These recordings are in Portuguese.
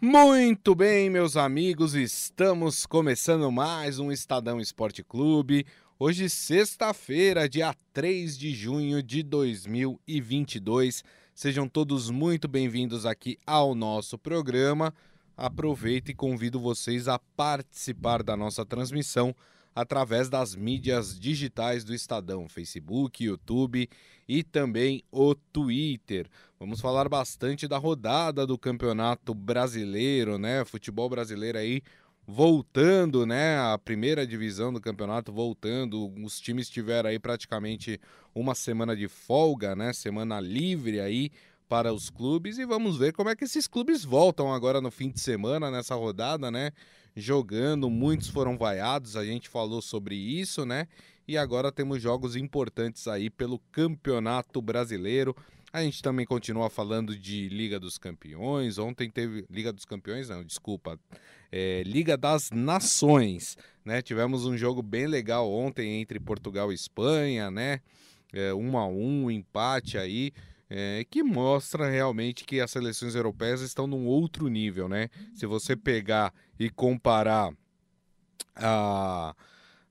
Muito bem, meus amigos, estamos começando mais um Estadão Esporte Clube. Hoje, sexta-feira, dia 3 de junho de 2022. Sejam todos muito bem-vindos aqui ao nosso programa. Aproveito e convido vocês a participar da nossa transmissão através das mídias digitais do Estadão, Facebook, YouTube e também o Twitter. Vamos falar bastante da rodada do Campeonato Brasileiro, né? Futebol brasileiro aí voltando, né? A primeira divisão do campeonato voltando. Os times tiveram aí praticamente uma semana de folga, né? Semana livre aí para os clubes e vamos ver como é que esses clubes voltam agora no fim de semana nessa rodada, né? Jogando, muitos foram vaiados, a gente falou sobre isso, né? E agora temos jogos importantes aí pelo Campeonato Brasileiro. A gente também continua falando de Liga dos Campeões. Ontem teve Liga dos Campeões, não, desculpa. É, Liga das Nações, né? Tivemos um jogo bem legal ontem entre Portugal e Espanha, né? É, um a um, empate aí é, que mostra realmente que as seleções europeias estão num outro nível, né? Se você pegar e comparar a,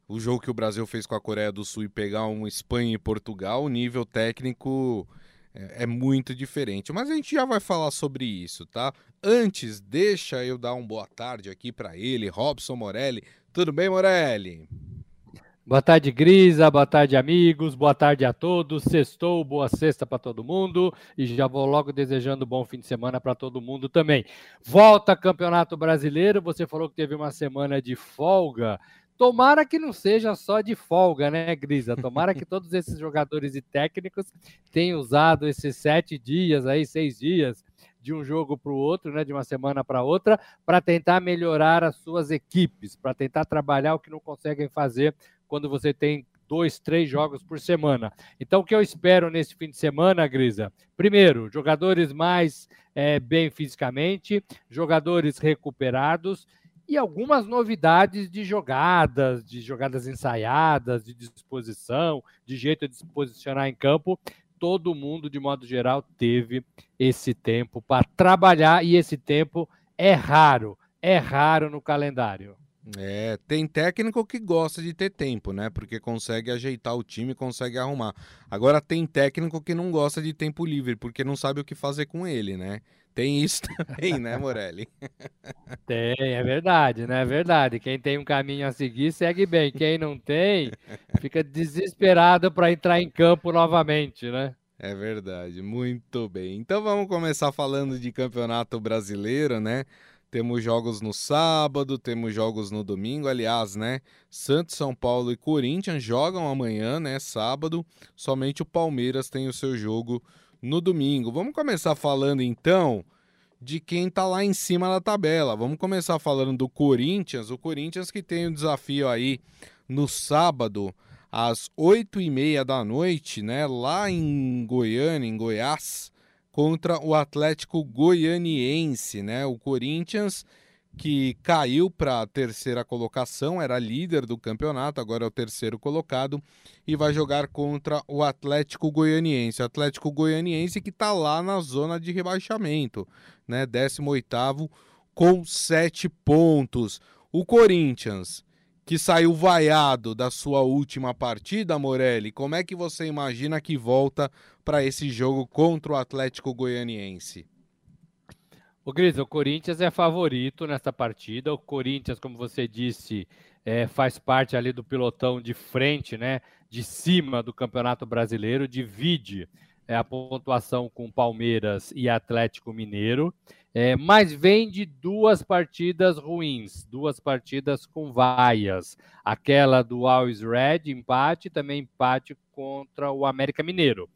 o jogo que o Brasil fez com a Coreia do Sul e pegar um Espanha e Portugal, o nível técnico é, é muito diferente. Mas a gente já vai falar sobre isso, tá? Antes, deixa eu dar uma boa tarde aqui para ele, Robson Morelli. Tudo bem, Morelli? Boa tarde, Grisa. Boa tarde, amigos. Boa tarde a todos. Sextou, boa sexta para todo mundo. E já vou logo desejando bom fim de semana para todo mundo também. Volta Campeonato Brasileiro. Você falou que teve uma semana de folga. Tomara que não seja só de folga, né, Grisa? Tomara que todos esses jogadores e técnicos tenham usado esses sete dias aí, seis dias, de um jogo para o outro, né, de uma semana para outra, para tentar melhorar as suas equipes, para tentar trabalhar o que não conseguem fazer quando você tem dois, três jogos por semana. Então, o que eu espero nesse fim de semana, Grisa? Primeiro, jogadores mais é, bem fisicamente, jogadores recuperados e algumas novidades de jogadas, de jogadas ensaiadas, de disposição, de jeito de se posicionar em campo. Todo mundo, de modo geral, teve esse tempo para trabalhar e esse tempo é raro, é raro no calendário. É, tem técnico que gosta de ter tempo, né? Porque consegue ajeitar o time, consegue arrumar. Agora tem técnico que não gosta de tempo livre, porque não sabe o que fazer com ele, né? Tem isso também, né, Morelli? Tem, é verdade, né? É verdade. Quem tem um caminho a seguir, segue bem. Quem não tem, fica desesperado para entrar em campo novamente, né? É verdade, muito bem. Então vamos começar falando de campeonato brasileiro, né? Temos jogos no sábado, temos jogos no domingo. Aliás, né? Santos, São Paulo e Corinthians jogam amanhã, né? Sábado. Somente o Palmeiras tem o seu jogo no domingo. Vamos começar falando então de quem tá lá em cima da tabela. Vamos começar falando do Corinthians. O Corinthians que tem o um desafio aí no sábado às oito e meia da noite, né? Lá em Goiânia, em Goiás contra o Atlético Goianiense, né? O Corinthians que caiu para a terceira colocação, era líder do campeonato, agora é o terceiro colocado e vai jogar contra o Atlético Goianiense. Atlético Goianiense que está lá na zona de rebaixamento, né? 18 com sete pontos. O Corinthians que saiu vaiado da sua última partida, Morelli, como é que você imagina que volta para esse jogo contra o Atlético Goianiense? O Gris, o Corinthians é favorito nessa partida. O Corinthians, como você disse, é, faz parte ali do pilotão de frente, né? De cima do Campeonato Brasileiro, divide é, a pontuação com Palmeiras e Atlético Mineiro. É, mas vem de duas partidas ruins, duas partidas com vaias. Aquela do Always Red, empate, também empate contra o América Mineiro,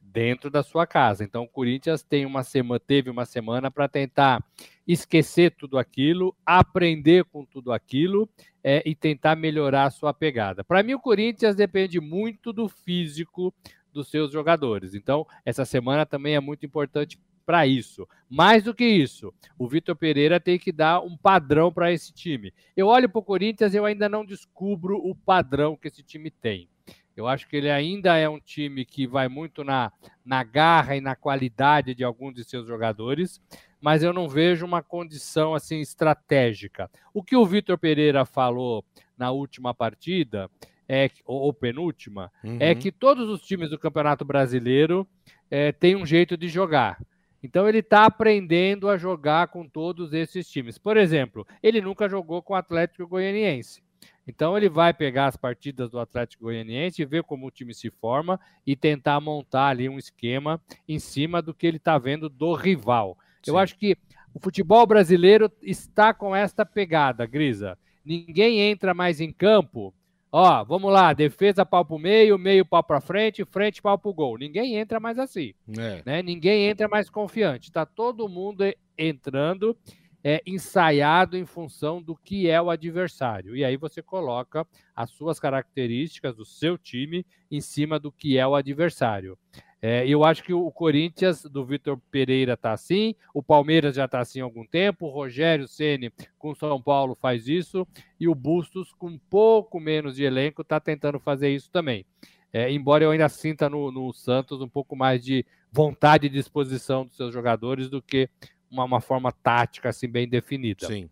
dentro da sua casa. Então o Corinthians tem uma semana, teve uma semana para tentar esquecer tudo aquilo, aprender com tudo aquilo é, e tentar melhorar a sua pegada. Para mim, o Corinthians depende muito do físico dos seus jogadores. Então, essa semana também é muito importante para isso. Mais do que isso, o Vitor Pereira tem que dar um padrão para esse time. Eu olho para o Corinthians e eu ainda não descubro o padrão que esse time tem. Eu acho que ele ainda é um time que vai muito na, na garra e na qualidade de alguns de seus jogadores, mas eu não vejo uma condição assim estratégica. O que o Vitor Pereira falou na última partida, é, ou, penúltima, é uhum. é que todos os times do Campeonato Brasileiro é, têm um jeito de jogar. Então ele está aprendendo a jogar com todos esses times. Por exemplo, ele nunca jogou com o Atlético Goianiense. Então ele vai pegar as partidas do Atlético Goianiense, ver como o time se forma e tentar montar ali um esquema em cima do que ele está vendo do rival. Sim. Eu acho que o futebol brasileiro está com esta pegada, Grisa. Ninguém entra mais em campo. Ó, vamos lá, defesa pau pro meio, meio pau para frente, frente pau pro gol. Ninguém entra mais assim, é. né? Ninguém entra mais confiante. Está todo mundo entrando é, ensaiado em função do que é o adversário. E aí você coloca as suas características do seu time em cima do que é o adversário. É, eu acho que o Corinthians do Vitor Pereira está assim, o Palmeiras já está assim há algum tempo, o Rogério Ceni com São Paulo faz isso, e o Bustos, com um pouco menos de elenco, está tentando fazer isso também. É, embora eu ainda sinta no, no Santos um pouco mais de vontade e disposição dos seus jogadores do que uma, uma forma tática assim bem definida. Sim.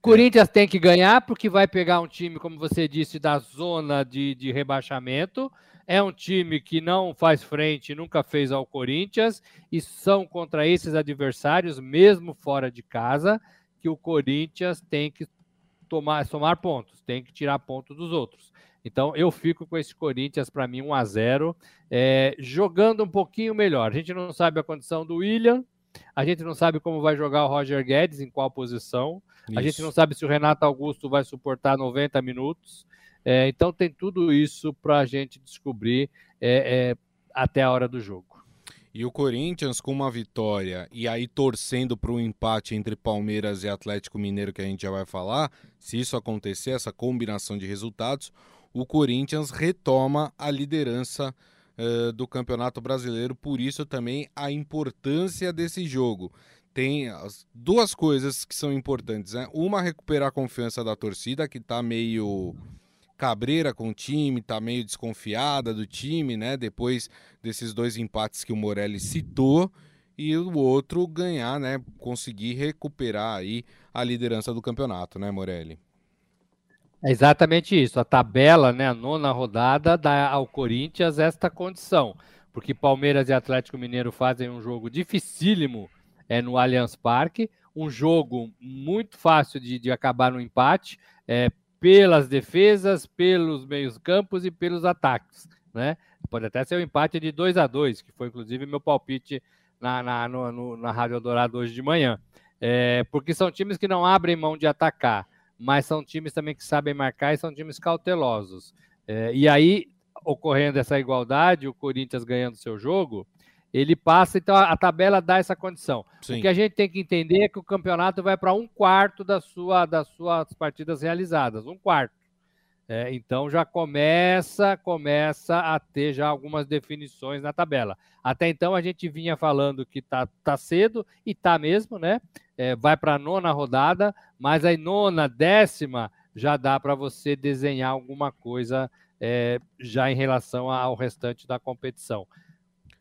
Corinthians tem que ganhar porque vai pegar um time, como você disse, da zona de, de rebaixamento. É um time que não faz frente, nunca fez ao Corinthians, e são contra esses adversários, mesmo fora de casa, que o Corinthians tem que tomar, somar pontos, tem que tirar pontos dos outros. Então eu fico com esse Corinthians para mim 1 a 0, é, jogando um pouquinho melhor. A gente não sabe a condição do William, a gente não sabe como vai jogar o Roger Guedes, em qual posição. Isso. A gente não sabe se o Renato Augusto vai suportar 90 minutos. É, então tem tudo isso para a gente descobrir é, é, até a hora do jogo. E o Corinthians com uma vitória e aí torcendo para o empate entre Palmeiras e Atlético Mineiro, que a gente já vai falar, se isso acontecer, essa combinação de resultados, o Corinthians retoma a liderança uh, do Campeonato Brasileiro, por isso também a importância desse jogo. Tem as duas coisas que são importantes, né? Uma, recuperar a confiança da torcida, que está meio cabreira com o time, está meio desconfiada do time, né? Depois desses dois empates que o Morelli citou e o outro ganhar, né? Conseguir recuperar aí a liderança do campeonato, né, Morelli? É exatamente isso. A tabela, né, a nona rodada, dá ao Corinthians esta condição. Porque Palmeiras e Atlético Mineiro fazem um jogo dificílimo é, no Allianz Parque, um jogo muito fácil de, de acabar no empate, é, pelas defesas, pelos meios-campos e pelos ataques. Né? Pode até ser um empate de 2 a 2 que foi inclusive meu palpite na, na, no, no, na Rádio Eldorado hoje de manhã. É, porque são times que não abrem mão de atacar mas são times também que sabem marcar e são times cautelosos. É, e aí, ocorrendo essa igualdade, o Corinthians ganhando seu jogo, ele passa, então a, a tabela dá essa condição. Sim. O que a gente tem que entender é que o campeonato vai para um quarto da sua, das suas partidas realizadas, um quarto. É, então já começa, começa a ter já algumas definições na tabela. Até então a gente vinha falando que tá, tá cedo e tá mesmo, né? É, vai para a nona rodada, mas aí nona, décima já dá para você desenhar alguma coisa é, já em relação ao restante da competição.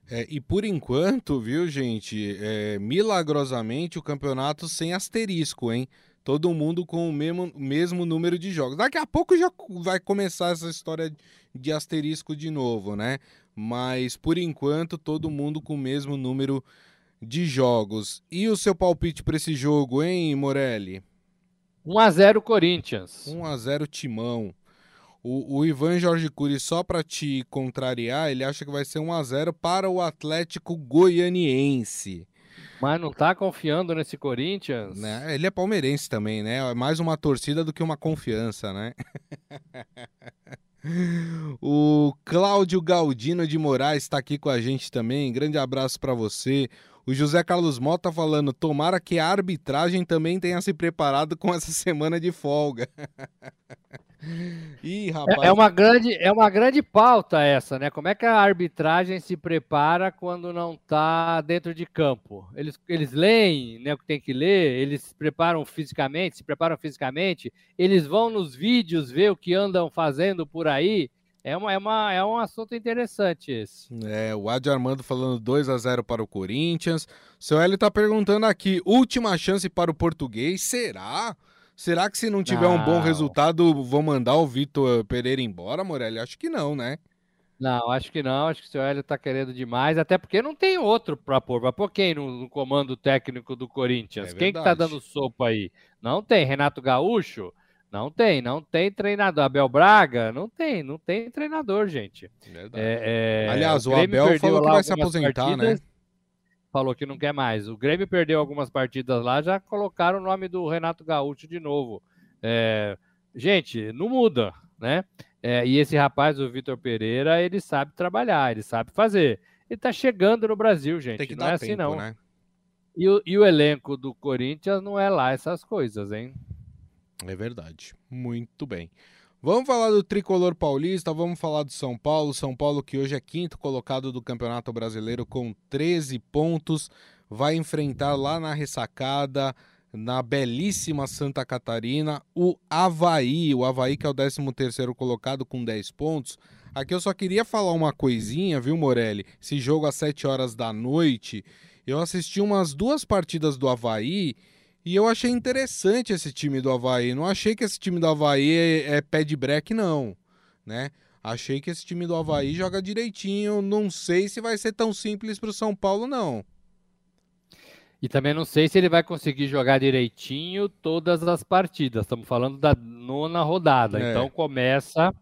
É, e por enquanto, viu, gente, é, milagrosamente o campeonato sem asterisco, hein? todo mundo com o mesmo, mesmo número de jogos. Daqui a pouco já vai começar essa história de asterisco de novo, né? Mas por enquanto todo mundo com o mesmo número de jogos. E o seu palpite para esse jogo, hein, Morelli? 1 a 0 Corinthians. 1 a 0 Timão. O, o Ivan Jorge Cury, só para te contrariar, ele acha que vai ser 1 a 0 para o Atlético Goianiense. Mas não tá confiando nesse Corinthians? Né? Ele é palmeirense também, né? É mais uma torcida do que uma confiança, né? o Cláudio Galdino de Moraes está aqui com a gente também. Grande abraço para você. O José Carlos Mota falando: tomara que a arbitragem também tenha se preparado com essa semana de folga. Ih, rapaz. É, é, uma grande, é uma grande pauta essa, né? Como é que a arbitragem se prepara quando não está dentro de campo? Eles, eles leem né, o que tem que ler, eles se preparam fisicamente, se preparam fisicamente, eles vão nos vídeos ver o que andam fazendo por aí. É, uma, é, uma, é um assunto interessante esse. É, o Adi Armando falando 2 a 0 para o Corinthians. O seu Hélio está perguntando aqui: última chance para o português? Será? Será que se não tiver não. um bom resultado, vão mandar o Vitor Pereira embora, Morelli? Acho que não, né? Não, acho que não. Acho que o seu Hélio está querendo demais, até porque não tem outro para pôr. Vai pôr quem no, no, comando técnico do Corinthians? É quem que tá dando sopa aí? Não tem. Renato Gaúcho? Não tem, não tem treinador. Abel Braga? Não tem, não tem treinador, gente. É, é, Aliás, o, o Abel falou que vai se aposentar, né? partidas, né? Falou que não quer mais. O Grêmio perdeu algumas partidas lá, já colocaram o nome do Renato Gaúcho de novo. É, gente, não muda, né? É, e esse rapaz, o Vitor Pereira, ele sabe trabalhar, ele sabe fazer. Ele tá chegando no Brasil, gente. Tem que não dar é assim, tempo, não. Né? E o, e o elenco do Corinthians não é lá essas coisas, hein? É verdade. Muito bem. Vamos falar do tricolor paulista, vamos falar do São Paulo. São Paulo, que hoje é quinto colocado do Campeonato Brasileiro com 13 pontos, vai enfrentar lá na ressacada na belíssima Santa Catarina, o Havaí, o Havaí que é o 13º colocado com 10 pontos. Aqui eu só queria falar uma coisinha, viu, Morelli? Esse jogo às 7 horas da noite, eu assisti umas duas partidas do Havaí e eu achei interessante esse time do Havaí. Não achei que esse time do Havaí é, é pé de breque, não, né? Achei que esse time do Havaí joga direitinho. Não sei se vai ser tão simples para o São Paulo, não. E também não sei se ele vai conseguir jogar direitinho todas as partidas. Estamos falando da nona rodada. É. Então começa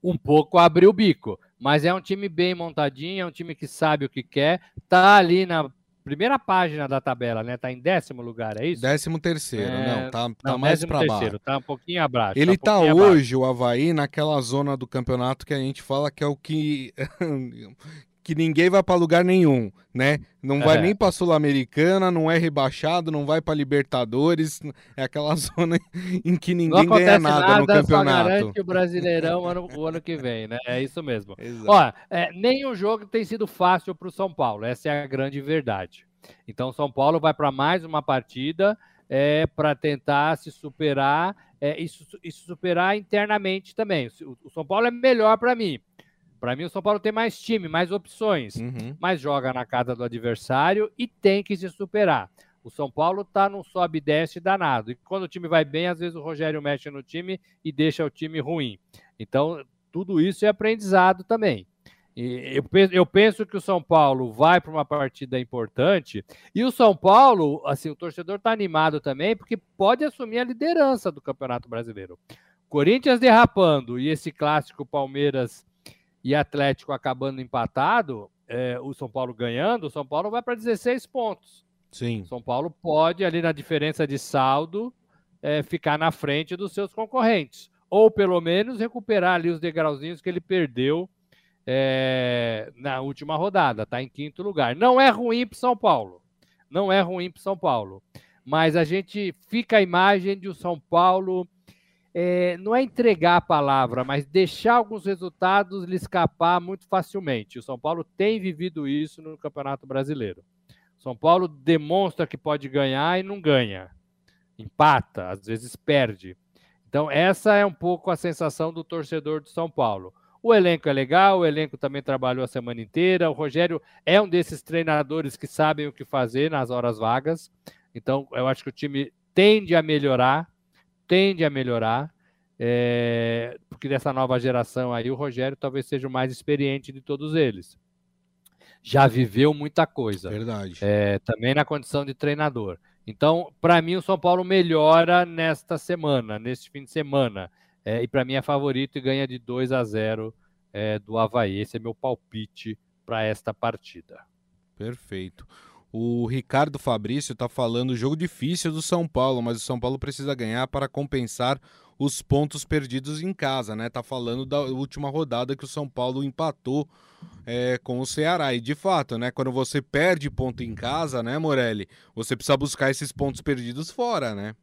um pouco a abrir o bico. Mas é um time bem montadinho, é um time que sabe o que quer. Tá ali na primeira página da tabela, né? Tá em décimo lugar, é isso? Décimo terceiro, é... não, tá, tá não, mais para baixo. Tá um pouquinho abaixo. Ele tá, um tá hoje, abaixo. o Havaí, naquela zona do campeonato que a gente fala que é o que que ninguém vai para lugar nenhum, né? Não vai é. nem para Sul-Americana, não é rebaixado, não vai para Libertadores, é aquela zona em que ninguém ganha nada, nada, no campeonato. Só garante o Brasileirão ano, o ano que vem, né? É isso mesmo. Olha, é, nenhum jogo tem sido fácil para o São Paulo, essa é a grande verdade. Então, São Paulo vai para mais uma partida é, para tentar se superar é, e, e superar internamente também. O São Paulo é melhor para mim. Para mim, o São Paulo tem mais time, mais opções, uhum. mas joga na casa do adversário e tem que se superar. O São Paulo está num sobe e desce danado. E quando o time vai bem, às vezes o Rogério mexe no time e deixa o time ruim. Então, tudo isso é aprendizado também. Eu, penso, eu penso que o São Paulo vai para uma partida importante. E o São Paulo, assim, o torcedor está animado também, porque pode assumir a liderança do Campeonato Brasileiro. Corinthians derrapando e esse clássico Palmeiras e Atlético acabando empatado, é, o São Paulo ganhando, o São Paulo vai para 16 pontos. Sim. São Paulo pode, ali na diferença de saldo, é, ficar na frente dos seus concorrentes. Ou pelo menos recuperar ali os degrauzinhos que ele perdeu é, na última rodada. Está em quinto lugar. Não é ruim para São Paulo. Não é ruim para São Paulo. Mas a gente fica a imagem de o São Paulo é, não é entregar a palavra, mas deixar alguns resultados lhe escapar muito facilmente. O São Paulo tem vivido isso no Campeonato Brasileiro. São Paulo demonstra que pode ganhar e não ganha. Empata, às vezes perde. Então, essa é um pouco a sensação do torcedor de São Paulo. O elenco é legal, o elenco também trabalhou a semana inteira. O Rogério é um desses treinadores que sabem o que fazer nas horas vagas. Então, eu acho que o time tende a melhorar tende a melhorar, é, porque dessa nova geração aí o Rogério talvez seja o mais experiente de todos eles. Já viveu muita coisa. Verdade. É, também na condição de treinador. Então, para mim, o São Paulo melhora nesta semana, neste fim de semana. É, e para mim é favorito e ganha de 2 a 0 é, do Havaí. Esse é meu palpite para esta partida. Perfeito. O Ricardo Fabrício está falando jogo difícil do São Paulo, mas o São Paulo precisa ganhar para compensar os pontos perdidos em casa, né? Tá falando da última rodada que o São Paulo empatou é, com o Ceará. E de fato, né? Quando você perde ponto em casa, né, Morelli? Você precisa buscar esses pontos perdidos fora, né?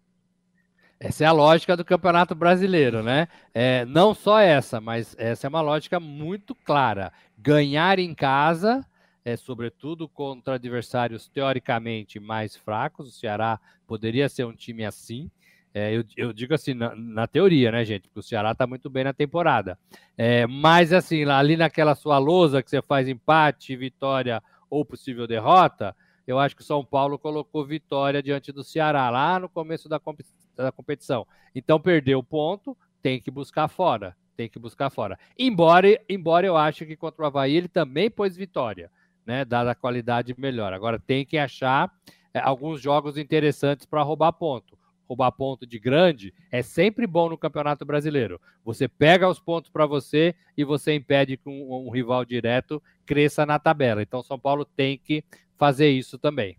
Essa é a lógica do Campeonato Brasileiro, né? É, não só essa, mas essa é uma lógica muito clara. Ganhar em casa é, sobretudo contra adversários teoricamente mais fracos. O Ceará poderia ser um time assim. É, eu, eu, digo assim, na, na, teoria, né, gente? Porque o Ceará está muito bem na temporada. É, mas, assim, ali naquela sua lousa que você faz empate, vitória ou possível derrota, eu acho que o São Paulo colocou vitória diante do Ceará lá no começo da, comp da competição. Então, perdeu o ponto, tem que buscar fora. Tem que buscar fora. Embora, embora eu acho que contra o Havaí ele também pôs vitória, né? Dada a qualidade melhor. Agora tem que achar é, alguns jogos interessantes para roubar ponto roubar ponto de grande é sempre bom no Campeonato Brasileiro. Você pega os pontos para você e você impede que um, um, rival direto cresça na tabela. Então, São Paulo tem que fazer isso também.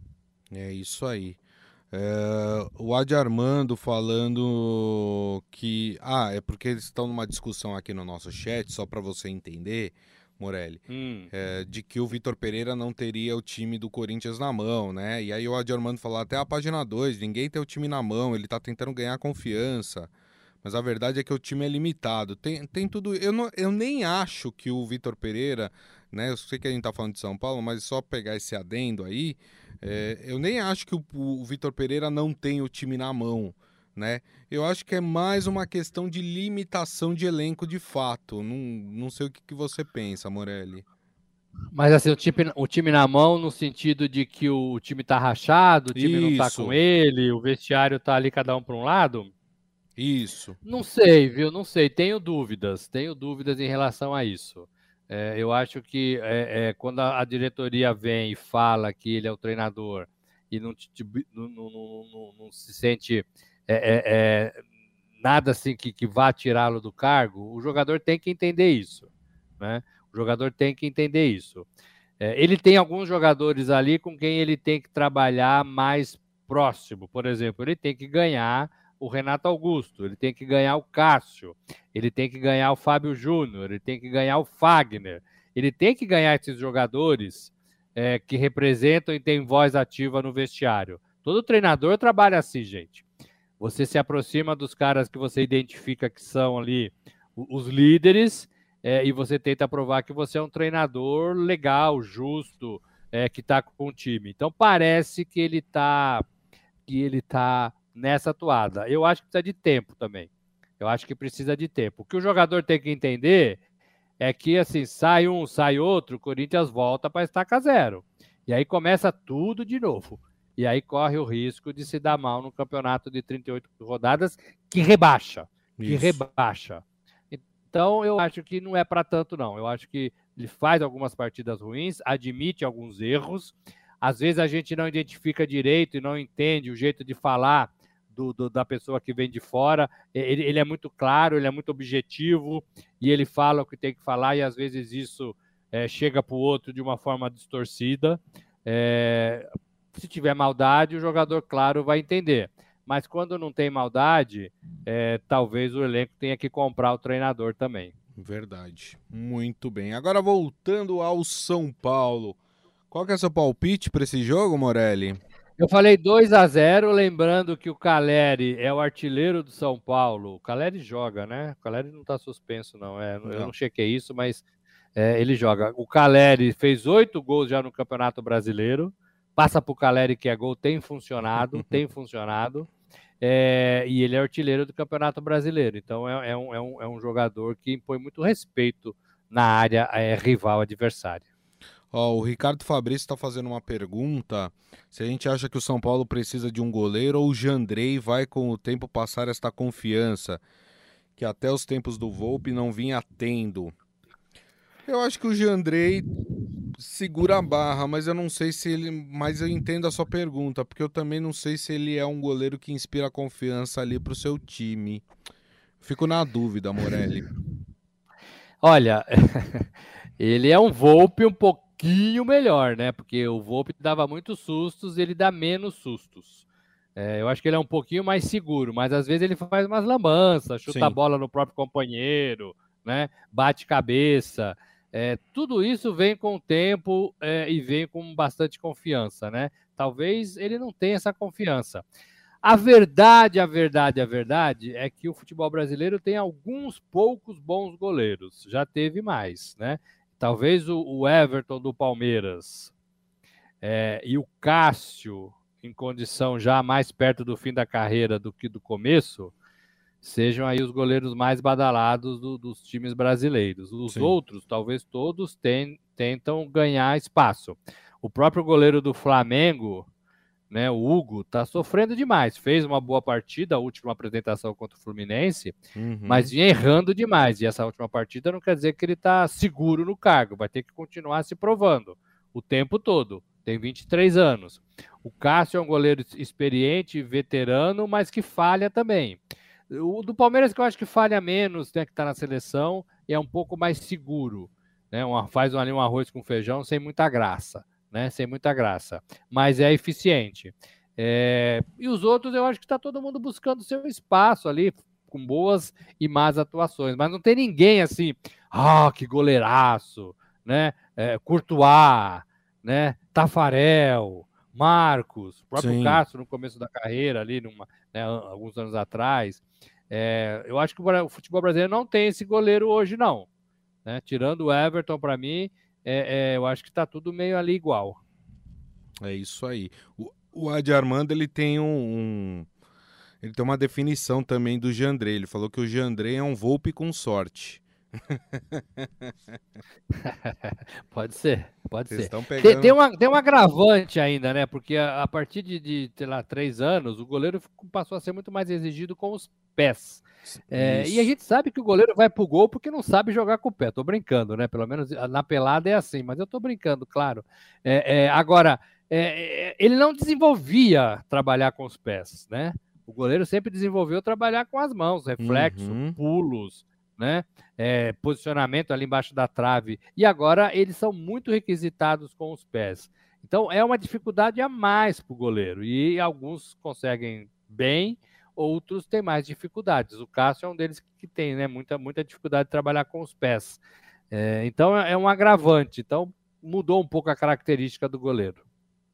É isso aí. É, o Adi Armando falando que. Ah, é porque eles estão numa discussão aqui no nosso chat, só para você entender. Morelli, hum. é, de que o Vitor Pereira não teria o time do Corinthians na mão, né? E aí o Adi Armando falou até a página 2, ninguém tem o time na mão, ele tá tentando ganhar confiança. Mas a verdade é que o time é limitado. Tem, tem tudo. Eu, não, eu nem acho que o Vitor Pereira, né? Eu sei que a gente tá falando de São Paulo, mas só pegar esse adendo aí, é, eu nem acho que o, o Vitor Pereira não tem o time na mão né? Eu acho que é mais uma questão de limitação de elenco de fato. Não, não sei o que, que você pensa, Morelli. Mas assim, o time, o time na mão no sentido de que o time tá rachado, o time Isso. não tá com ele, o vestiário tá ali cada um para um lado? Isso. Não sei, viu? Não sei. Tenho dúvidas. Tenho dúvidas em relação a isso. É, eu acho que é, é, quando a, diretoria vem e fala que ele é o treinador e não, não, não, não, não se sente é, é, é, nada assim que, que vá tirá-lo do cargo, o jogador tem que entender isso. Né? O jogador tem que entender isso. É, ele tem alguns jogadores ali com quem ele tem que trabalhar mais próximo. Por exemplo, ele tem que ganhar o Renato Augusto, ele tem que ganhar o Cássio, ele tem que ganhar o Fábio Júnior, ele tem que ganhar o Fagner, ele tem que ganhar esses jogadores é, que representam e têm voz ativa no vestiário. Todo treinador trabalha assim, gente. Você se aproxima dos caras que você identifica que são ali os líderes é, e você tenta provar que você é um treinador legal, justo, é, que está com o time. Então parece que ele está que ele tá nessa atuada. Eu acho que precisa de tempo também. Eu acho que precisa de tempo. O que o jogador tem que entender é que assim sai um, sai outro, o Corinthians volta para estaca zero. E aí começa tudo de novo e aí corre o risco de se dar mal no campeonato de 38 rodadas, que rebaixa, que Isso. rebaixa. Então, eu acho que não é para tanto, não. Eu acho que ele faz algumas partidas ruins, admite alguns erros. Às vezes a gente não identifica direito e não entende o jeito de falar do, do, da pessoa que vem de fora. Ele, ele, é muito claro, ele é muito objetivo e ele fala o que tem que falar, e às vezes isso é, chega para o outro de uma forma distorcida. É, se tiver maldade, o jogador, claro, vai entender. Mas quando não tem maldade, é, talvez o elenco tenha que comprar o treinador também. Verdade. Muito bem. Agora voltando ao São Paulo. Qual que é o seu palpite para esse jogo, Morelli? Eu falei 2 a 0 lembrando que o Caleri é o artilheiro do São Paulo. O Caleri joga, né? O Caleri não está suspenso, não. É, não. Eu não chequei isso, mas é, ele joga. O Caleri fez oito gols já no Campeonato Brasileiro passa para o Caleri que é gol, tem funcionado, tem funcionado. É, e ele é artilheiro do Campeonato Brasileiro. Então é, é, um, é, um, é um jogador que impõe muito respeito na área é, rival adversária. Oh, o Ricardo Fabrício está fazendo uma pergunta: se a gente acha que o São Paulo precisa de um goleiro ou o Jandrei vai com o tempo passar esta confiança que até os tempos do Volpe não vinha tendo. Eu acho que o Jandrei segura a barra, mas eu não sei se ele. Mas eu entendo a sua pergunta, porque eu também não sei se ele é um goleiro que inspira confiança ali pro seu time. Fico na dúvida, Morelli. Olha, ele é um Volpe um pouquinho melhor, né? Porque o Volpe dava muitos sustos, ele dá menos sustos. É, eu acho que ele é um pouquinho mais seguro, mas às vezes ele faz umas lambanças, chuta Sim. a bola no próprio companheiro, né? Bate cabeça. É, tudo isso vem com o tempo é, e vem com bastante confiança, né? Talvez ele não tenha essa confiança. A verdade, a verdade, a verdade é que o futebol brasileiro tem alguns poucos bons goleiros. Já teve mais, né? Talvez o, o Everton do Palmeiras é, e o Cássio em condição já mais perto do fim da carreira do que do começo, sejam aí os goleiros mais badalados do, dos times brasileiros. Os Sim. outros, talvez todos, ten, tentam ganhar espaço. O próprio goleiro do Flamengo, né, o Hugo, está sofrendo demais. Fez uma boa partida, a última apresentação contra o Fluminense, uhum. mas vinha errando demais. E essa última partida não quer dizer que ele está seguro no cargo, vai ter que continuar se provando o tempo todo. Tem 23 anos. O Cássio é um goleiro experiente, veterano, mas que falha também. O do Palmeiras que eu acho que falha menos, né, que estar tá na seleção, e é um pouco mais seguro. Né? Uma, faz ali um arroz com feijão sem muita graça, né? Sem muita graça. Mas é eficiente. É... E os outros, eu acho que está todo mundo buscando seu espaço ali, com boas e más atuações. Mas não tem ninguém assim, ah, que goleiraço, né? É, Courtois, né? Tafarel, Marcos, o próprio Sim. Castro no começo da carreira, ali, numa, né, alguns anos atrás. É, eu acho que o futebol brasileiro não tem esse goleiro hoje, não. Né? Tirando o Everton, para mim, é, é, eu acho que está tudo meio ali igual. É isso aí. O, o Adi Armando ele tem um, um, ele tem uma definição também do Jandrei. Ele falou que o Jandrei é um Volpe com sorte. pode ser, pode Vocês ser. Pegando... Tem, tem, uma, tem um agravante ainda, né? Porque a, a partir de, de, sei lá, três anos, o goleiro passou a ser muito mais exigido com os pés. É, e a gente sabe que o goleiro vai pro gol porque não sabe jogar com o pé. Tô brincando, né? Pelo menos na pelada é assim, mas eu tô brincando, claro. É, é, agora, é, é, ele não desenvolvia trabalhar com os pés, né? O goleiro sempre desenvolveu trabalhar com as mãos, reflexo, uhum. pulos, né? É, posicionamento ali embaixo da trave. E agora eles são muito requisitados com os pés. Então é uma dificuldade a mais para o goleiro. E alguns conseguem bem, outros têm mais dificuldades. O Cássio é um deles que tem né, muita, muita dificuldade de trabalhar com os pés. É, então é um agravante. Então mudou um pouco a característica do goleiro.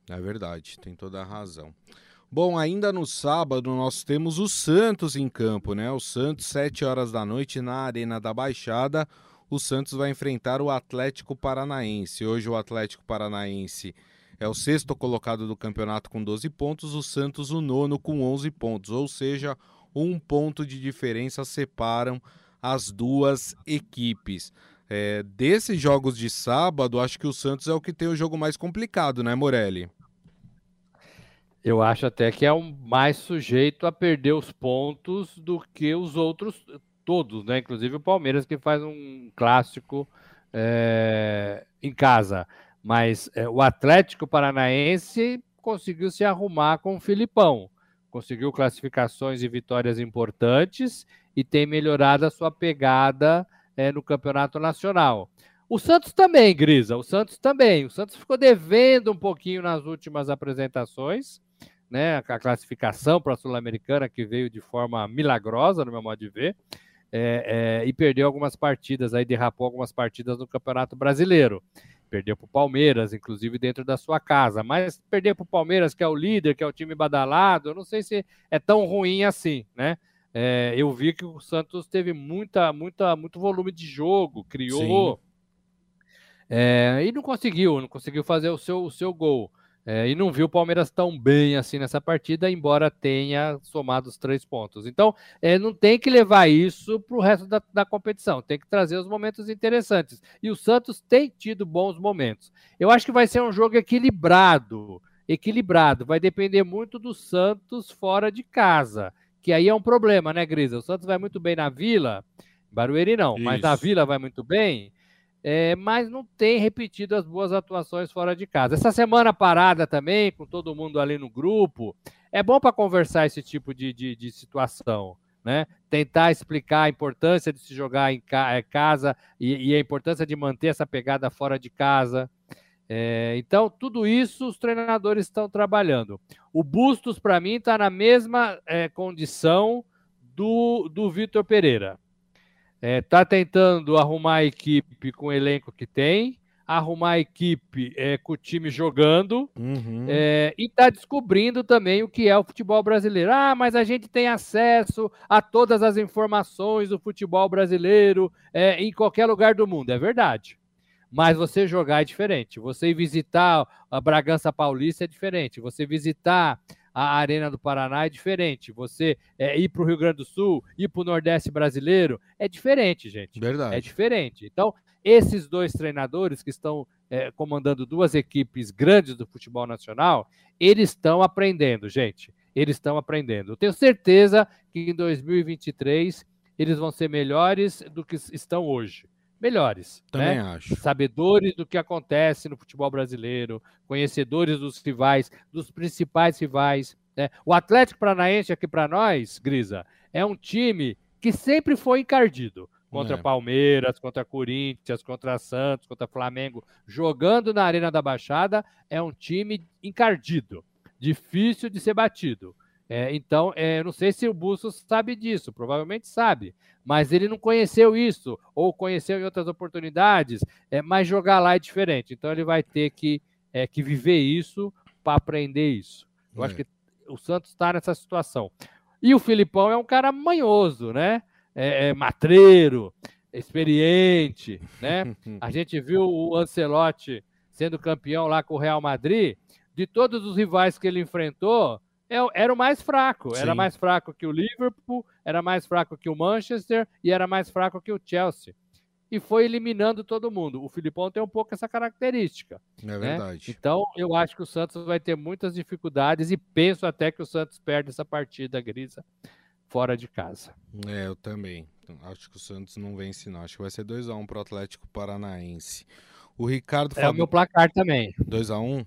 É verdade, tem toda a razão. Bom, ainda no sábado nós temos o Santos em campo, né? O Santos, 7 horas da noite, na Arena da Baixada. O Santos vai enfrentar o Atlético Paranaense. Hoje o Atlético Paranaense é o sexto colocado do campeonato com 12 pontos, o Santos o nono com 11 pontos, ou seja, um ponto de diferença separam as duas equipes. É, desses jogos de sábado, acho que o Santos é o que tem o jogo mais complicado, né, Morelli? Eu acho até que é um mais sujeito a perder os pontos do que os outros todos, né? Inclusive o Palmeiras que faz um clássico é, em casa. Mas é, o Atlético Paranaense conseguiu se arrumar com o Filipão, conseguiu classificações e vitórias importantes e tem melhorado a sua pegada é, no campeonato nacional. O Santos também, Grisa, o Santos também. O Santos ficou devendo um pouquinho nas últimas apresentações né, a classificação para a Sul-Americana, que veio de forma milagrosa, no meu modo de ver, é, é, e perdeu algumas partidas, aí derrapou algumas partidas no Campeonato Brasileiro. Perdeu para o Palmeiras, inclusive dentro da sua casa. Mas perder para o Palmeiras, que é o líder, que é o time badalado, eu não sei se é tão ruim assim, né? É, eu vi que o Santos teve muita, muita, muito volume de jogo, criou é, e não conseguiu, não conseguiu fazer o seu, o seu gol. É, e não viu o Palmeiras tão bem assim nessa partida, embora tenha somado os três pontos. Então, é, não tem que levar isso para o resto da, da, competição, tem que trazer os momentos interessantes. E o Santos tem tido bons momentos. Eu acho que vai ser um jogo equilibrado. Equilibrado. Vai depender muito do Santos fora de casa. Que aí é um problema, né, Grisa? O Santos vai muito bem na Vila, Barueri não, isso. mas na Vila vai muito bem é, mas não tem repetido as boas atuações fora de casa. Essa semana parada também, com todo mundo ali no grupo, é bom para conversar esse tipo de, de, de, situação. Né? Tentar explicar a importância de se jogar em é, casa e, e, a importância de manter essa pegada fora de casa. É, então, tudo isso os treinadores estão trabalhando. O Bustos, para mim, está na mesma é, condição do, do Vitor Pereira. Está é, tentando arrumar a equipe com o elenco que tem, arrumar a equipe é, com o time jogando uhum. é, e está descobrindo também o que é o futebol brasileiro. Ah, mas a gente tem acesso a todas as informações do futebol brasileiro é, em qualquer lugar do mundo. É verdade. Mas você jogar é diferente. Você visitar a Bragança Paulista é diferente. Você visitar a Arena do Paraná é diferente. Você é, ir para o Rio Grande do Sul, ir para o Nordeste brasileiro, é diferente, gente. Verdade. É diferente. Então, esses dois treinadores que estão é, comandando duas equipes grandes do futebol nacional, eles estão aprendendo, gente. Eles estão aprendendo. Eu tenho certeza que em 2023 eles vão ser melhores do que estão hoje melhores. Também né? acho. Sabedores do que acontece no futebol brasileiro, conhecedores dos rivais, dos principais rivais. Né? O Atlético Paranaense aqui para nós, Grisa, é um time que sempre foi encardido. Contra é. Palmeiras, contra Corinthians, contra Santos, contra Flamengo, jogando na Arena da Baixada, é um time encardido, difícil de ser batido. É, então, é, não sei se o Bustos sabe disso, provavelmente sabe, mas ele não conheceu isso, ou conheceu em outras oportunidades, é, mas jogar lá é diferente. Então, ele vai ter que, é, que viver isso para aprender isso. Eu acho é. que o Santos está nessa situação. E o Filipão é um cara manhoso, né? É, é matreiro, experiente, né? A gente viu o Ancelotti sendo campeão lá com o Real Madrid. De todos os rivais que ele enfrentou, era o mais fraco. Sim. Era mais fraco que o Liverpool, era mais fraco que o Manchester e era mais fraco que o Chelsea. E foi eliminando todo mundo. O Filipão tem um pouco essa característica. É né? verdade. Então, eu acho que o Santos vai ter muitas dificuldades e penso até que o Santos perde essa partida grisa fora de casa. É, eu também. Acho que o Santos não vence, não. Acho que vai ser 2x1 para o Atlético Paranaense. O Ricardo É Fab... o meu placar também. 2x1?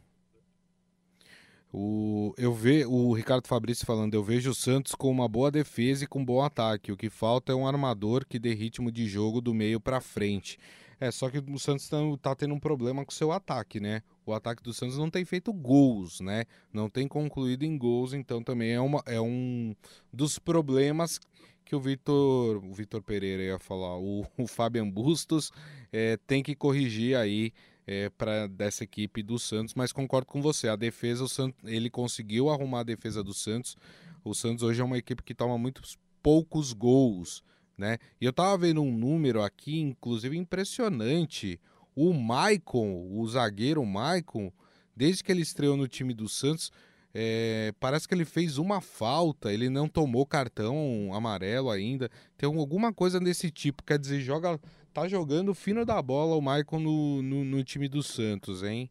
O, eu ve, o Ricardo Fabrício falando, eu vejo o Santos com uma boa defesa e com bom ataque. O que falta é um armador que dê ritmo de jogo do meio para frente. É, só que o Santos tá, tá, tendo um problema com o seu ataque, né? O ataque do Santos não tem feito gols, né? Não tem concluído em gols, então também é, uma, é um dos problemas que o Vitor, o Vitor Pereira ia falar, o, o Fabian Bustos é, tem que corrigir aí é, para dessa equipe do Santos, mas concordo com você. A defesa, o Santos, ele conseguiu arrumar a defesa do Santos. O Santos hoje é uma equipe que toma muitos poucos gols, né? E eu tava vendo um número aqui, inclusive impressionante. O Maicon, o zagueiro Maicon, desde que ele estreou no time do Santos, é, parece que ele fez uma falta, ele não tomou cartão amarelo ainda. Tem alguma coisa desse tipo, quer dizer, joga tá jogando fino da bola o Maicon no, no, no time do Santos, hein?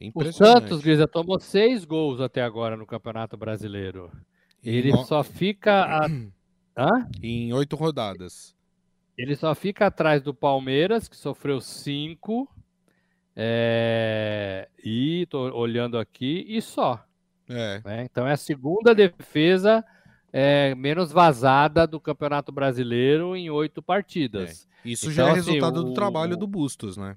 É o Santos, Grisa, tomou seis gols até agora no Campeonato Brasileiro. Ele no... só fica. A... Hã? Em oito rodadas. Ele só fica atrás do Palmeiras, que sofreu cinco. É... E tô olhando aqui, e só. É. Né? Então é a segunda defesa é, menos vazada do Campeonato Brasileiro em oito partidas. É. Isso então, já é assim, resultado o, do trabalho do Bustos, né?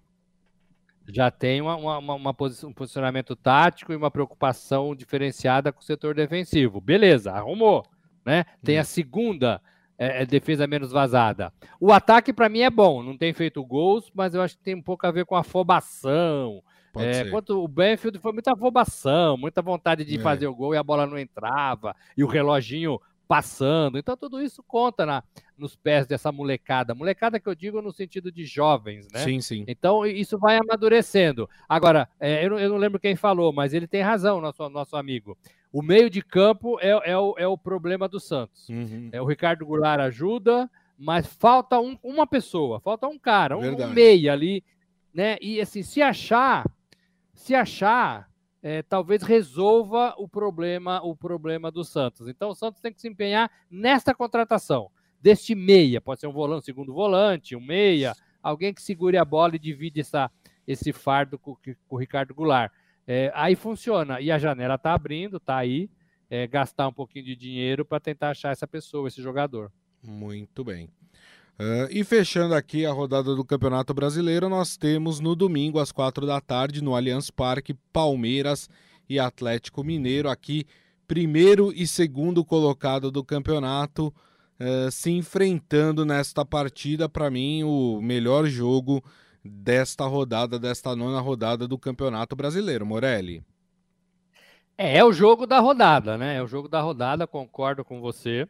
Já tem uma, uma, uma, um posicionamento tático e uma preocupação diferenciada com o setor defensivo. Beleza, arrumou. Né? Tem a hum. segunda é, é, defesa menos vazada. O ataque, para mim, é bom. Não tem feito gols, mas eu acho que tem um pouco a ver com a afobação. É, quanto o Benfield foi muita afobação, muita vontade de é. fazer o gol e a bola não entrava, e o reloginho passando. Então, tudo isso conta na, nos pés dessa molecada. Molecada que eu digo no sentido de jovens, né? Sim, sim. Então, isso vai amadurecendo. Agora, é, eu, não, eu, não, lembro quem falou, mas ele tem razão, nosso, nosso amigo. O meio de campo é, é, o, é o problema do Santos. Uhum. É, o Ricardo Goulart ajuda, mas falta um, uma pessoa, falta um cara, um, um meia ali, né? E assim, se achar, se achar, é, talvez resolva o problema, o problema do Santos. Então o Santos tem que se empenhar nesta contratação, deste meia, pode ser um volante, segundo volante, um meia, alguém que segure a bola e divide essa, esse fardo com, com o Ricardo Goulart. É, aí funciona. E a janela está abrindo, está aí. É, gastar um pouquinho de dinheiro para tentar achar essa pessoa, esse jogador. Muito bem. Uh, e fechando aqui a rodada do Campeonato Brasileiro, nós temos no domingo às quatro da tarde no Allianz Parque Palmeiras e Atlético Mineiro. Aqui primeiro e segundo colocado do campeonato uh, se enfrentando nesta partida. Para mim o melhor jogo desta rodada desta nona rodada do Campeonato Brasileiro. Morelli. É, é o jogo da rodada né? É o jogo da rodada concordo com você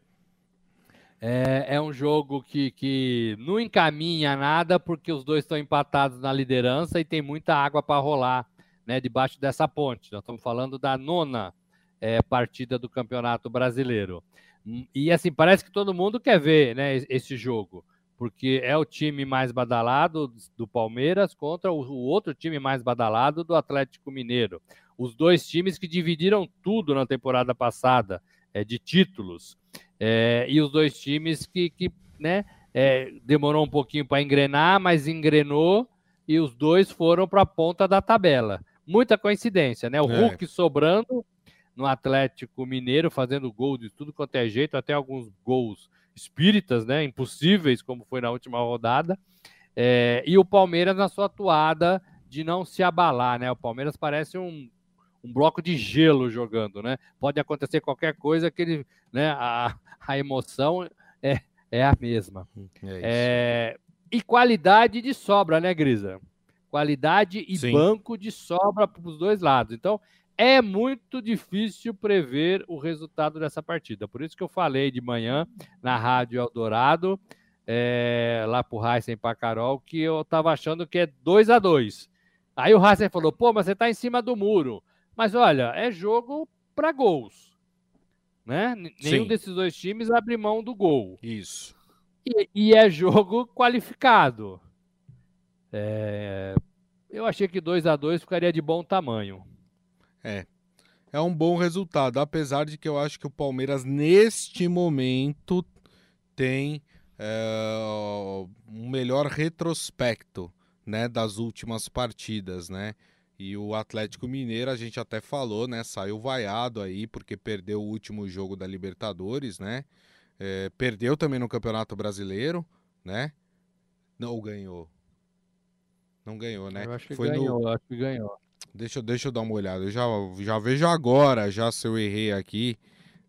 É, é um jogo que, que não encaminha nada, porque os dois estão empatados na liderança e tem muita água para rolar né, debaixo dessa ponte. Nós estamos falando da nona é, partida do Campeonato Brasileiro. E assim, parece que todo mundo quer ver né, esse jogo, porque é o time mais badalado do Palmeiras contra o, outro time mais badalado do Atlético Mineiro. Os dois times que dividiram tudo na temporada passada é, de títulos. É, e os dois times que, que né, é, demorou um pouquinho para engrenar, mas engrenou e os dois foram para a ponta da tabela. Muita coincidência, né? O é. Hulk sobrando no Atlético Mineiro, fazendo gol de tudo quanto é jeito, até alguns gols espíritas, né? Impossíveis, como foi na última rodada. É, e o Palmeiras na sua atuada de não se abalar, né? O Palmeiras parece um um bloco de gelo jogando, né? Pode acontecer qualquer coisa que ele, né? A, a emoção é, é a mesma. É é, e qualidade de sobra, né, Grisa? Qualidade e Sim. banco de sobra para os dois lados. Então, é muito difícil prever o resultado dessa partida. Por isso que eu falei de manhã na Rádio Eldorado, é, lá pro Heisen para Carol, que eu estava achando que é 2 a 2 Aí o Heisen falou: pô, mas você está em cima do muro. Mas olha, é jogo para gols. Né? Nenhum Sim. desses dois times abre mão do gol. Isso. E, e é jogo qualificado. É... Eu achei que 2 a 2 ficaria de bom tamanho. É. É um bom resultado, apesar de que eu acho que o Palmeiras, neste momento, tem é, um melhor retrospecto né, das últimas partidas, né? E o Atlético Mineiro, a gente até falou, né? Saiu vaiado aí porque perdeu o último jogo da Libertadores, né? É, perdeu também no Campeonato Brasileiro, né? Não ganhou. Não ganhou, né? Eu acho que Foi ganhou, no... acho que ganhou. Deixa, deixa eu dar uma olhada. Eu já, já vejo agora, já se eu errei aqui.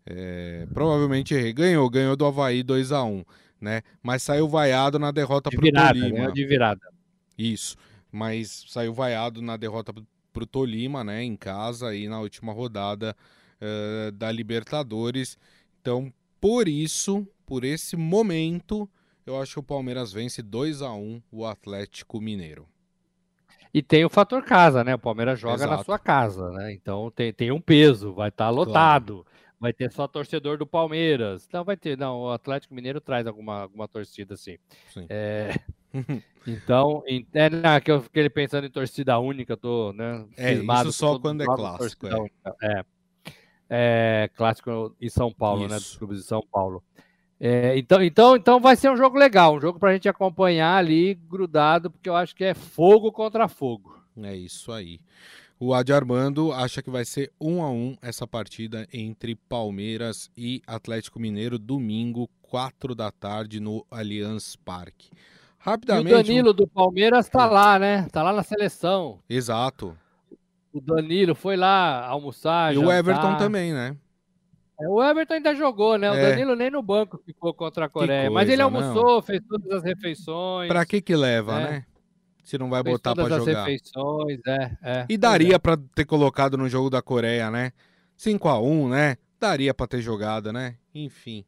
É, provavelmente errei. Ganhou, ganhou do Havaí 2 a 1 né? Mas saiu vaiado na derrota de pro virada, Tolima. Né? De virada. Isso mas saiu vaiado na derrota para o Tolima, né, em casa e na última rodada uh, da Libertadores. Então, por isso, por esse momento, eu acho que o Palmeiras vence 2 a 1 o Atlético Mineiro. E tem o fator casa, né? O Palmeiras joga Exato. na sua casa, né? Então tem, tem um peso, vai estar tá lotado. Claro vai ter só torcedor do Palmeiras. Não, vai ter. Não, o Atlético Mineiro traz alguma, alguma torcida, assim. Sim. É, então, é, não, que eu fiquei pensando em torcida única, tô, né? É, isso só quando é clássico. É. é. é. clássico em São Paulo, isso. né? Dos clubes de São Paulo. É, então, então, então vai ser um jogo legal, um jogo para a gente acompanhar ali grudado, porque eu acho que é fogo contra fogo. É isso aí. O Adi Armando acha que vai ser um a um essa partida entre Palmeiras e Atlético Mineiro, domingo, quatro da tarde, no Allianz Parque. Rapidamente. E o Danilo do Palmeiras tá lá, né? Tá lá na seleção. Exato. O Danilo foi lá almoçar. E jantar. o Everton também, né? É, o Everton ainda jogou, né? O é. Danilo nem no banco ficou contra a Coreia. Coisa, mas ele almoçou, não. fez todas as refeições. Pra que que leva, é. né? Se não vai Fez botar para jogar. Refeições, é, é, e daria é. para ter colocado no jogo da Coreia, né? 5 a 1 né? Daria para ter jogado, né? Enfim.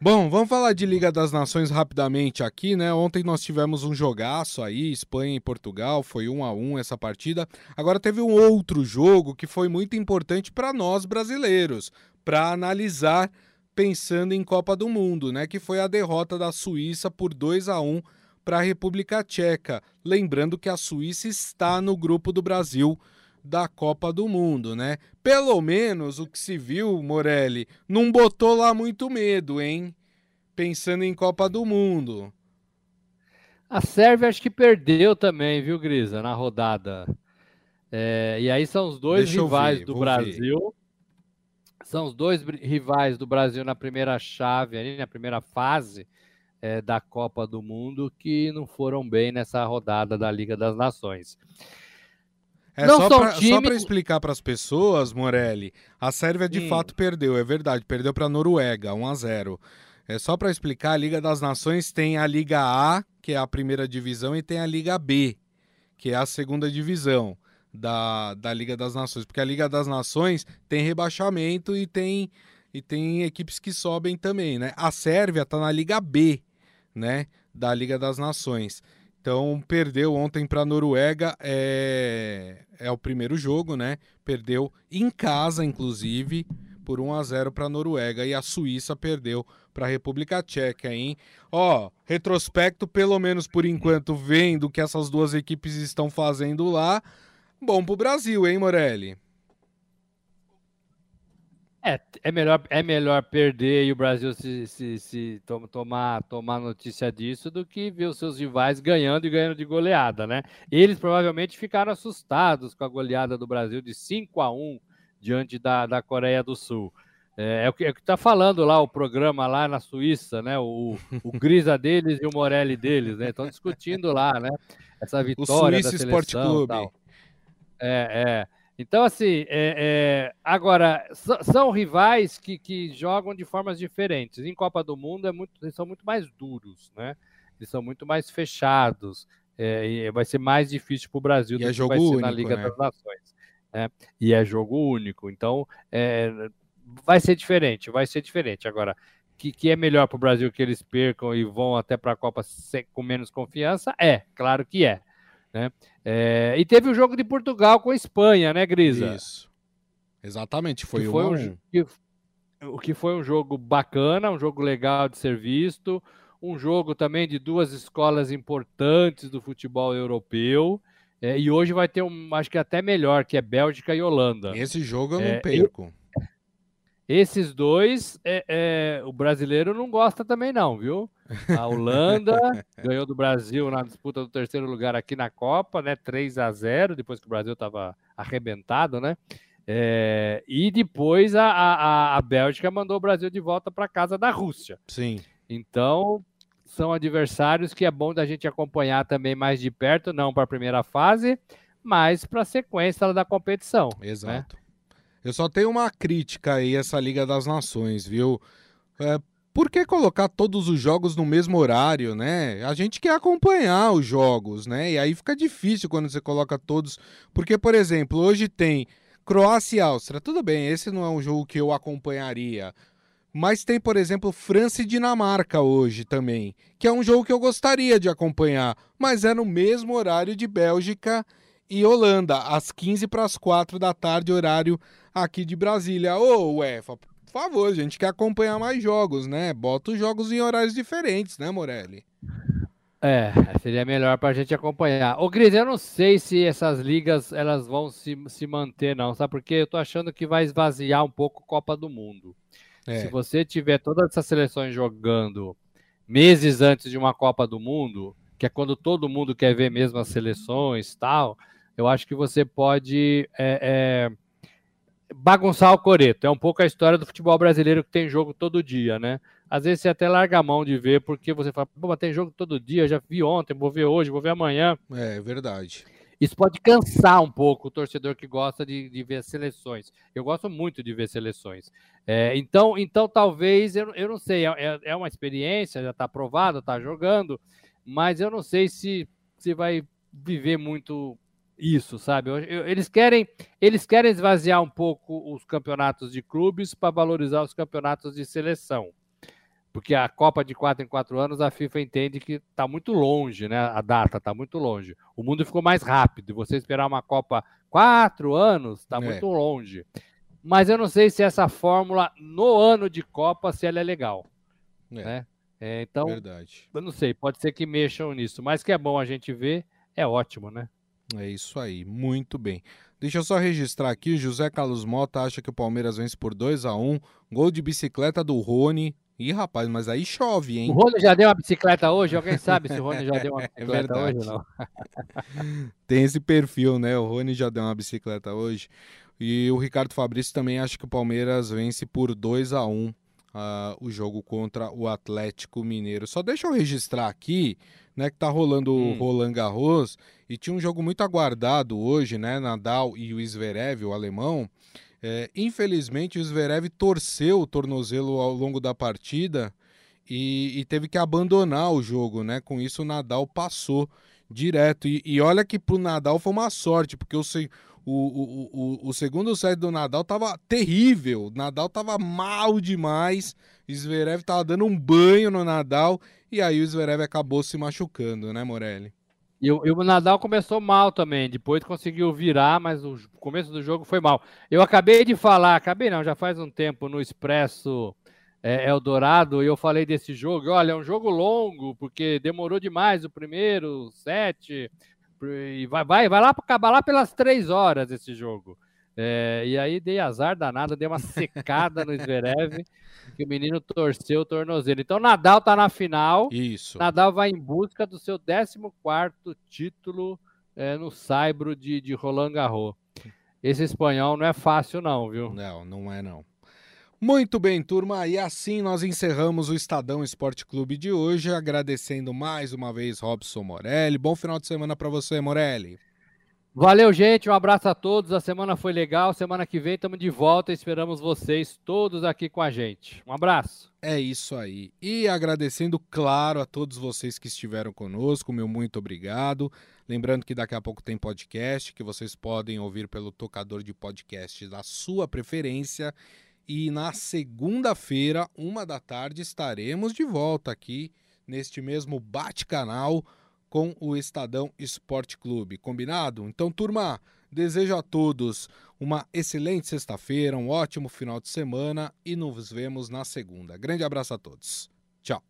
Bom, vamos falar de Liga das Nações rapidamente aqui, né? Ontem nós tivemos um jogaço aí, Espanha e Portugal, foi um a um essa partida. Agora teve um outro jogo que foi muito importante para nós brasileiros, para analisar pensando em Copa do Mundo, né? Que foi a derrota da Suíça por 2 a 1 para a República Tcheca. Lembrando que a Suíça está no grupo do Brasil da Copa do Mundo, né? Pelo menos o que se viu, Morelli, não botou lá muito medo, hein? Pensando em Copa do Mundo. A Sérvia acho que perdeu também, viu, Grisa, na rodada. É, e aí são os dois Deixa rivais ver, do Brasil. Ver. São os dois rivais do Brasil na primeira chave, ali, na primeira fase é, da Copa do Mundo que não foram bem nessa rodada da Liga das Nações. É não só para time... explicar para as pessoas, Morelli, a Sérvia de Sim. fato perdeu, é verdade, perdeu para a Noruega, 1 a 0. É só para explicar, a Liga das Nações tem a Liga A, que é a primeira divisão, e tem a Liga B, que é a segunda divisão da, da Liga das Nações, porque a Liga das Nações tem rebaixamento e tem e tem equipes que sobem também, né? A Sérvia está na Liga B, né? Da Liga das Nações. Então perdeu ontem para a Noruega, é... é o primeiro jogo, né? Perdeu em casa, inclusive, por 1 a 0 para a Noruega e a Suíça perdeu para a República Tcheca, hein? Ó, retrospecto, pelo menos por enquanto, vendo o que essas duas equipes estão fazendo lá, bom para o Brasil, hein, Morelli? É, é melhor, é melhor perder e o Brasil se, se, se tomar, tomar notícia disso do que ver os seus rivais ganhando e ganhando de goleada, né? Eles provavelmente ficaram assustados com a goleada do Brasil de 5 a 1 diante da, da Coreia do Sul. É, é o que é está falando lá o programa lá na Suíça, né? O, o Grisa deles e o Morelli deles, né? Estão discutindo lá, né? Essa vitória o Suíça da seleção. Sport Clube. É, é. Então, assim, é, é, agora, são rivais que, que jogam de formas diferentes. Em Copa do Mundo, é muito, eles são muito mais duros, né? Eles são muito mais fechados. É, vai ser mais difícil para o Brasil e do é que vai ser único, na Liga né? das Nações. Né? E é jogo único. Então, é, vai ser diferente, vai ser diferente. Agora, que, que é melhor para o Brasil que eles percam e vão até para a Copa com menos confiança? É, claro que é. Né? É, e teve o jogo de Portugal com a Espanha, né, Grisa? Isso. Exatamente, foi, foi um, que, o que foi um jogo bacana, um jogo legal de ser visto, um jogo também de duas escolas importantes do futebol europeu. É, e hoje vai ter um, acho que até melhor, que é Bélgica e Holanda. Esse jogo eu não é, perco. Esses dois, é, é, o brasileiro não gosta também não, viu? A Holanda ganhou do Brasil na disputa do terceiro lugar aqui na Copa, né? 3 a 0 depois que o Brasil estava arrebentado, né? É, e depois a, a, a Bélgica mandou o Brasil de volta para casa da Rússia. Sim. Então, são adversários que é bom da gente acompanhar também mais de perto, não para a primeira fase, mas para a sequência da competição. Né? Exato. Né? Eu só tenho uma crítica aí essa Liga das Nações, viu? É, por que colocar todos os jogos no mesmo horário, né? A gente quer acompanhar os jogos, né? E aí fica difícil quando você coloca todos. Porque, por exemplo, hoje tem Croácia e Áustria. Tudo bem, esse não é um jogo que eu acompanharia. Mas tem, por exemplo, França e Dinamarca hoje também, que é um jogo que eu gostaria de acompanhar, mas é no mesmo horário de Bélgica e Holanda, às 15 para as 4 da tarde, horário aqui de Brasília. Ô, UEFA, por favor, a gente quer acompanhar mais jogos, né? Bota os jogos em horários diferentes, né, Morelli? É, seria melhor para a gente acompanhar. Ô, Gris, eu não sei se essas ligas elas vão se, se manter, não, sabe? Porque eu tô achando que vai esvaziar um pouco a Copa do Mundo. É. Se você tiver todas essas seleções jogando meses antes de uma Copa do Mundo, que é quando todo mundo quer ver mesmo as seleções tal, eu acho que você pode é, é, bagunçar o coreto. É um pouco a história do futebol brasileiro que tem jogo todo dia, né? Às vezes você até larga a mão de ver, porque você fala, pô, mas tem jogo todo dia, já vi ontem, vou ver hoje, vou ver amanhã. É, verdade. Isso pode cansar um pouco o torcedor que gosta de, de ver seleções. Eu gosto muito de ver seleções. É, então, então, talvez, eu, eu não sei, é, é uma experiência, já está aprovado, está jogando, mas eu não sei se, se vai viver muito isso, sabe? Eles querem, eles querem esvaziar um pouco os campeonatos de clubes para valorizar os campeonatos de seleção. Porque a Copa de 4 em 4 anos, a FIFA entende que está muito longe, né? A data está muito longe. O mundo ficou mais rápido. Você esperar uma Copa 4 anos, está é. muito longe. Mas eu não sei se essa fórmula no ano de Copa, se ela é legal. É. Né? É, então, Verdade. eu não sei, pode ser que mexam nisso. Mas que é bom a gente ver, é ótimo, né? É isso aí, muito bem. Deixa eu só registrar aqui, José Carlos Mota acha que o Palmeiras vence por 2 a 1 Gol de bicicleta do Rony. Ih, rapaz, mas aí chove, hein? O Rony já deu uma bicicleta hoje? Alguém sabe se o Rony já deu uma é bicicleta é hoje ou não? Tem esse perfil, né? O Rony já deu uma bicicleta hoje. E o Ricardo Fabrício também acha que o Palmeiras vence por 2 a 1 uh, o jogo contra o Atlético Mineiro. Só deixa eu registrar aqui né, que tá rolando hum. o Roland Garros e tinha um jogo muito aguardado hoje, né, Nadal e o Zverev, o alemão. É, infelizmente o Zverev torceu o tornozelo ao longo da partida e, e, teve que abandonar o jogo, né? Com isso o Nadal passou direto e, e olha que pro Nadal foi uma sorte porque o, O, o, o, o, segundo set do Nadal tava terrível. O Nadal tava mal demais. Zverev tava dando um banho no Nadal. E aí o Zverev acabou se machucando, né, Morelli? E, e, o Nadal começou mal também, depois conseguiu virar, mas o começo do jogo foi mal. Eu acabei de falar, acabei não, já faz um tempo no Expresso é, Eldorado, e eu falei desse jogo. Olha, é um jogo longo, porque demorou demais o primeiro set, e vai, vai, vai lá para acabar lá pelas três horas esse jogo. É, e aí dei azar danado, dei uma secada no Zverev, que o menino torceu o tornozelo. Então Nadal tá na final. Isso. Nadal vai em busca do seu 14 título é, no Saibro de, de Roland Garros. Esse espanhol não é fácil não, viu? Não, não é não. Muito bem, turma, e assim nós encerramos o Estadão Esporte Clube de hoje, agradecendo mais uma vez Robson Morelli. Bom final de semana para você, Morelli. Valeu, gente. Um abraço a todos. A semana foi legal. Semana que vem estamos de volta. Esperamos vocês todos aqui com a gente. Um abraço. É isso aí. E agradecendo, claro, a todos vocês que estiveram conosco. Meu muito obrigado. Lembrando que daqui a pouco tem podcast que vocês podem ouvir pelo tocador de podcast da sua preferência. E na segunda-feira, uma da tarde, estaremos de volta aqui neste mesmo bate-canal com o Estadão Esporte Clube. Combinado? Então, turma, desejo a todos uma excelente sexta-feira, um ótimo final de semana e nos vemos na segunda. Grande abraço a todos. Tchau.